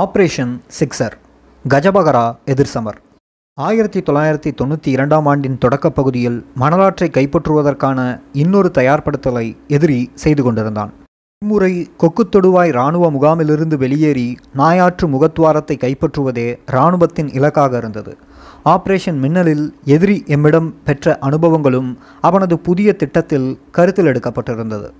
Operation sixer கஜபகரா எதிர்சமர் ஆயிரத்தி தொள்ளாயிரத்தி தொண்ணூற்றி இரண்டாம் ஆண்டின் தொடக்கப் பகுதியில் மணலாற்றை கைப்பற்றுவதற்கான இன்னொரு தயார்படுத்தலை எதிரி செய்து கொண்டிருந்தான். இம்முறை கொக்குத்தொடுவாய் இராணுவ முகாமிலிருந்து வெளியேறி நாயாற்று முகத்துவாரத்தை கைப்பற்றுவதே இராணுவத்தின் இலக்காக இருந்தது. ஆப்ரேஷன் மின்னலில் எதிரி எம்மிடம் பெற்ற அனுபவங்களும் அவனது புதிய திட்டத்தில் கருத்தில் எடுக்கப்பட்டிருந்தது.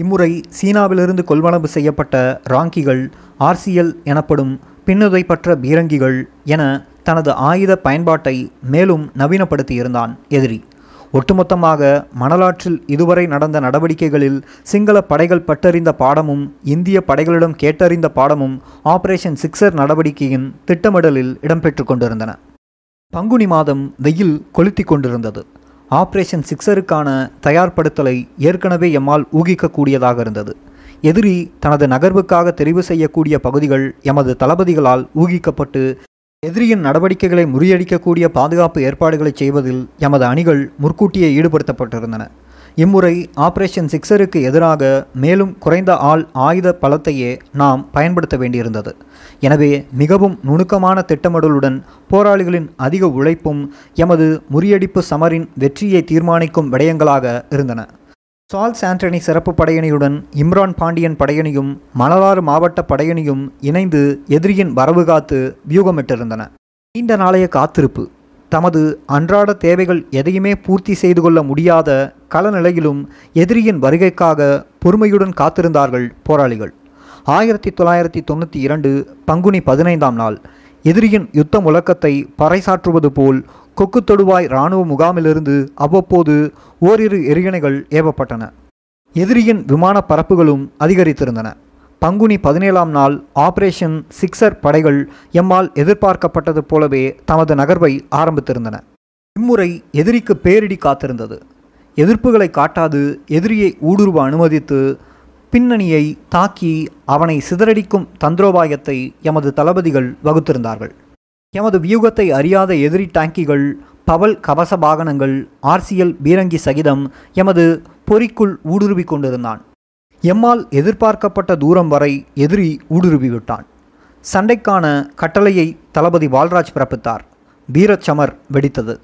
இம்முறை சீனாவிலிருந்து கொள்வனவு செய்யப்பட்ட ராங்கிகள் ஆர்சிஎல் எனப்படும் பின்னுதைப்பற்ற பீரங்கிகள் என தனது ஆயுத பயன்பாட்டை மேலும் நவீனப்படுத்தியிருந்தான் எதிரி. ஒட்டுமொத்தமாக மணலாற்றில் இதுவரை நடந்த நடவடிக்கைகளில் சிங்கள படைகள் பட்டறிந்த பாடமும் இந்திய படைகளிடம் கேட்டறிந்த பாடமும் ஆபரேஷன் சிக்ஸர் நடவடிக்கையின் திட்டமிடலில் இடம்பெற்று கொண்டிருந்தன. பங்குனி மாதம் வெயில் கொளுத்தி கொண்டிருந்தது. ஆப்ரேஷன் சிக்ஸருக்கான தயார்படுத்தலை ஏற்கனவே எம்மால் ஊகிக்கக்கூடியதாக இருந்தது. எதிரி தனது நகர்வுக்காக தெரிவு செய்யக்கூடிய பகுதிகள் எமது தளபதிகளால் ஊகிக்கப்பட்டு எதிரியின் நடவடிக்கைகளை முறியடிக்கக்கூடிய பாதுகாப்பு ஏற்பாடுகளை செய்வதில் எமது அணிகள் முற்கூட்டியே ஈடுபடுத்தப்பட்டிருந்தன. இம்முறை ஆபரேஷன் சிக்ஸருக்கு எதிராக மேலும் குறைந்த ஆள் ஆயுத பலத்தையே நாம் பயன்படுத்த வேண்டியிருந்தது. எனவே மிகவும் நுணுக்கமான திட்டமிடலுடன் போராளிகளின் அதிக உழைப்பும் எமது முறியடிப்பு சமரின் வெற்றியை தீர்மானிக்கும் விடயங்களாக இருந்தன. சால்ஸ் ஆண்டனி சிறப்பு படையணியுடன் இம்ரான் பாண்டியன் படையணியும் மணலாறு மாவட்ட படையணியும் இணைந்து எதிரியின் வரவு காத்து வியூகமிட்டிருந்தன. நீண்ட நாளைய காத்திருப்பு. தமது அன்றாட தேவைகள் எதையுமே பூர்த்தி செய்து கொள்ள முடியாத களநிலையிலும் எதிரியின் வருகைக்காக பொறுமையுடன் காத்திருந்தார்கள் போராளிகள். ஆயிரத்தி தொள்ளாயிரத்தி தொண்ணூற்றி இரண்டு பங்குனி பதினைந்தாம் நாள் எதிரியின் யுத்த முழக்கத்தை பறைசாற்றுவது போல் கொக்கு தொடுவாய் இராணுவ முகாமிலிருந்து அவ்வப்போது ஓரிரு எரிகணைகள் ஏவப்பட்டன. எதிரியின் விமான பரப்புகளும் அதிகரித்திருந்தன. பங்குனி பதினேழாம் நாள் ஆபரேஷன் சிக்ஸர் படைகள் எம்மால் எதிர்பார்க்கப்பட்டது போலவே தமது நகர்வை ஆரம்பித்திருந்தன. இம்முறை எதிரிக்கு பேரிடி காத்திருந்தது. எதிர்ப்புகளை காட்டாது எதிரியை ஊடுருவ அனுமதித்து பின்னணியை தாக்கி அவனை சிதறடிக்கும் தந்திரோபாயத்தை எமது தளபதிகள் வகுத்திருந்தார்கள். எமது வியூகத்தை அறியாத எதிரி டாங்கிகள் பவல் கவச வாகனங்கள் ஆர்சிஎல் பீரங்கி சகிதம் எமது பொறிக்குள் ஊடுருவி கொண்டிருந்தான். எம்மால் எதிர்பார்க்கப்பட்ட தூரம் வரை எதிரி ஊடுருவி விட்டான் சண்டைக்கான கட்டளையை தளபதி வால்ராஜ் பிறப்பித்தார். வீரச்சமர் வெடித்தது.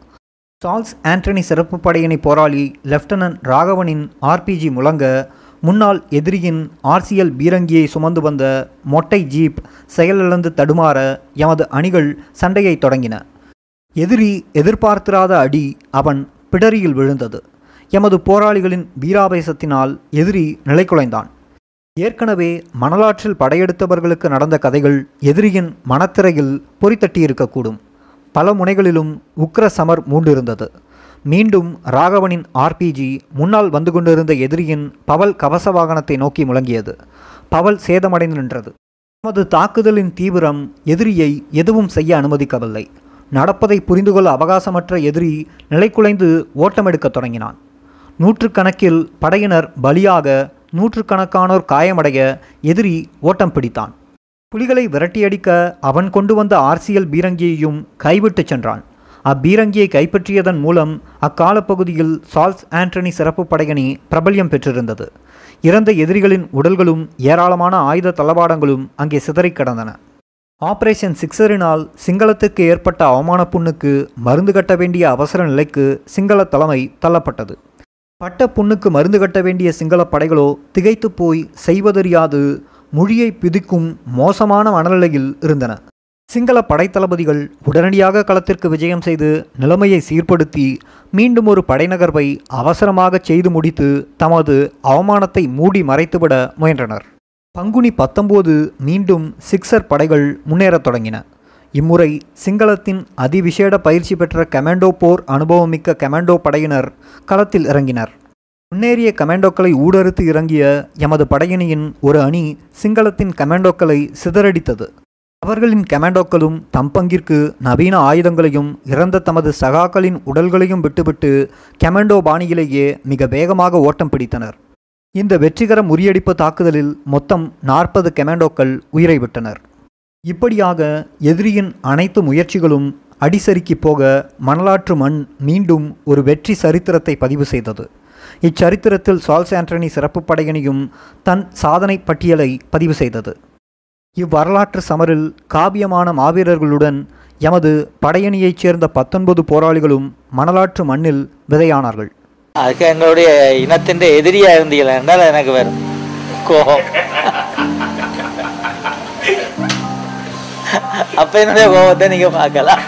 சார்ல்ஸ் ஆண்டனி சிறப்பு படையணி போராளி லெப்டினன்ட் ராகவனின் ஆர்பிஜி முழங்க முன்னாள் எதிரியின் ஆர்சிஎல் பீரங்கியை சுமந்து வந்த மொட்டை ஜீப் செயலிழந்து தடுமாற எமது அணிகள் சண்டையை தொடங்கின. எதிரி எதிர்பார்த்திராத அடி அவன் பிடரியில் விழுந்தது. எமது போராளிகளின் வீராவேசத்தினால் எதிரி நிலைக்குலைந்தான் ஏற்கனவே மணலாற்றில் படையெடுத்தவர்களுக்கு நடந்த கதைகள் எதிரியின் மனத்திரையில் பொறித்தட்டியிருக்கக்கூடும் பல முனைகளிலும் உக்ர சமர் மூண்டிருந்தது. மீண்டும் ராகவனின் ஆர்பிஜி முன்னால் வந்து கொண்டிருந்த எதிரியின் பவல் கவச வாகனத்தை நோக்கி முழங்கியது. பவல் சேதமடைந்து நின்றது. நமது தாக்குதலின் தீவிரம் எதிரியை எதுவும் செய்ய அனுமதிக்கவில்லை. நடப்பதை புரிந்து கொள்ள அவகாசமற்ற எதிரி நிலைக்குலைந்து ஓட்டமெடுக்கத் தொடங்கினான். நூற்றுக்கணக்கில் படையினர் பலியாக நூற்றுக்கணக்கானோர் காயமடைய எதிரி ஓட்டம் பிடித்தான். புலிகளை விரட்டியடிக்க அவன் கொண்டு வந்த ஆர்சியல் பீரங்கியையும் கைவிட்டு சென்றான். அப்பீரங்கியை கைப்பற்றியதன் மூலம் அக்காலப்பகுதியில் சால்ஸ் ஆண்டனி சிறப்பு படையணி பிரபல்யம் பெற்றிருந்தது. இறந்த எதிரிகளின் உடல்களும் ஏராளமான ஆயுத தளவாடங்களும் அங்கே சிதறிக் கிடந்தன. ஆபரேஷன் சிக்ஸரினால் சிங்களத்துக்கு ஏற்பட்ட அவமான புண்ணுக்கு மருந்து கட்ட வேண்டிய அவசர நிலைக்கு சிங்கள தலைமை தள்ளப்பட்டது. பட்ட புண்ணுக்கு மருந்து கட்ட வேண்டிய சிங்கள படைகளோ திகைத்து போய் செய்வதறியாது மொழியை பிதிக்கும் மோசமான மனநிலையில் இருந்தன. சிங்கள படைத்தளபதிகள் உடனடியாக களத்திற்கு விஜயம் செய்து நிலைமையை சீர்படுத்தி மீண்டும் ஒரு படைநகர்வை அவசரமாக செய்து முடித்து தமது அவமானத்தை மூடி மறைத்துவிட முயன்றனர். பங்குனி பத்தொம்போது மீண்டும் சிக்ஸர் படைகள் முன்னேறத் தொடங்கின. இம்முறை சிங்களத்தின் அதிவிசேட பயிற்சி பெற்ற கமாண்டோ போர் அனுபவமிக்க கமாண்டோ படையினர் களத்தில் இறங்கினர். முன்னேறிய கமாண்டோக்களை ஊடறுத்து இறங்கிய எமது படையணியின் ஒரு அணி சிங்களத்தின் கமாண்டோக்களை சிதறடித்தது. அவர்களின் கமாண்டோக்களும் தம் பங்கிற்கு நவீன ஆயுதங்களையும் இறந்த தமது சகாக்களின் உடல்களையும் விட்டுவிட்டு கமாண்டோ பாணியிலேயே மிக வேகமாக ஓட்டம் பிடித்தனர். இந்த வெற்றிகர முறியடிப்பு தாக்குதலில் மொத்தம் நாற்பது கமாண்டோக்கள் உயிரை விட்டனர். இப்படியாக எதிரியின் அனைத்து முயற்சிகளும் அடிசறுக்கி போக மணலாற்று மண் மீண்டும் ஒரு வெற்றி சரித்திரத்தை பதிவு செய்தது. இச்சரித்திரத்தில் சால்ஸ் ஆண்டனி சிறப்பு படையணியும் தன் சாதனை பட்டியலை பதிவு செய்தது. இவ்வரலாற்று சமரில் காவியமான மாவீரர்களுடன் எமது படையணியைச் சேர்ந்த பத்தொன்பது போராளிகளும் மணலாற்று மண்ணில் விதையானார்கள். அதுக்கு எங்களுடைய இனத்தின் எதிரியா இருந்தீங்களா என்றால் எனக்கு வேறு கோபம். அப்ப என்னுடைய கோபத்தை நீங்க பார்க்கலாம்.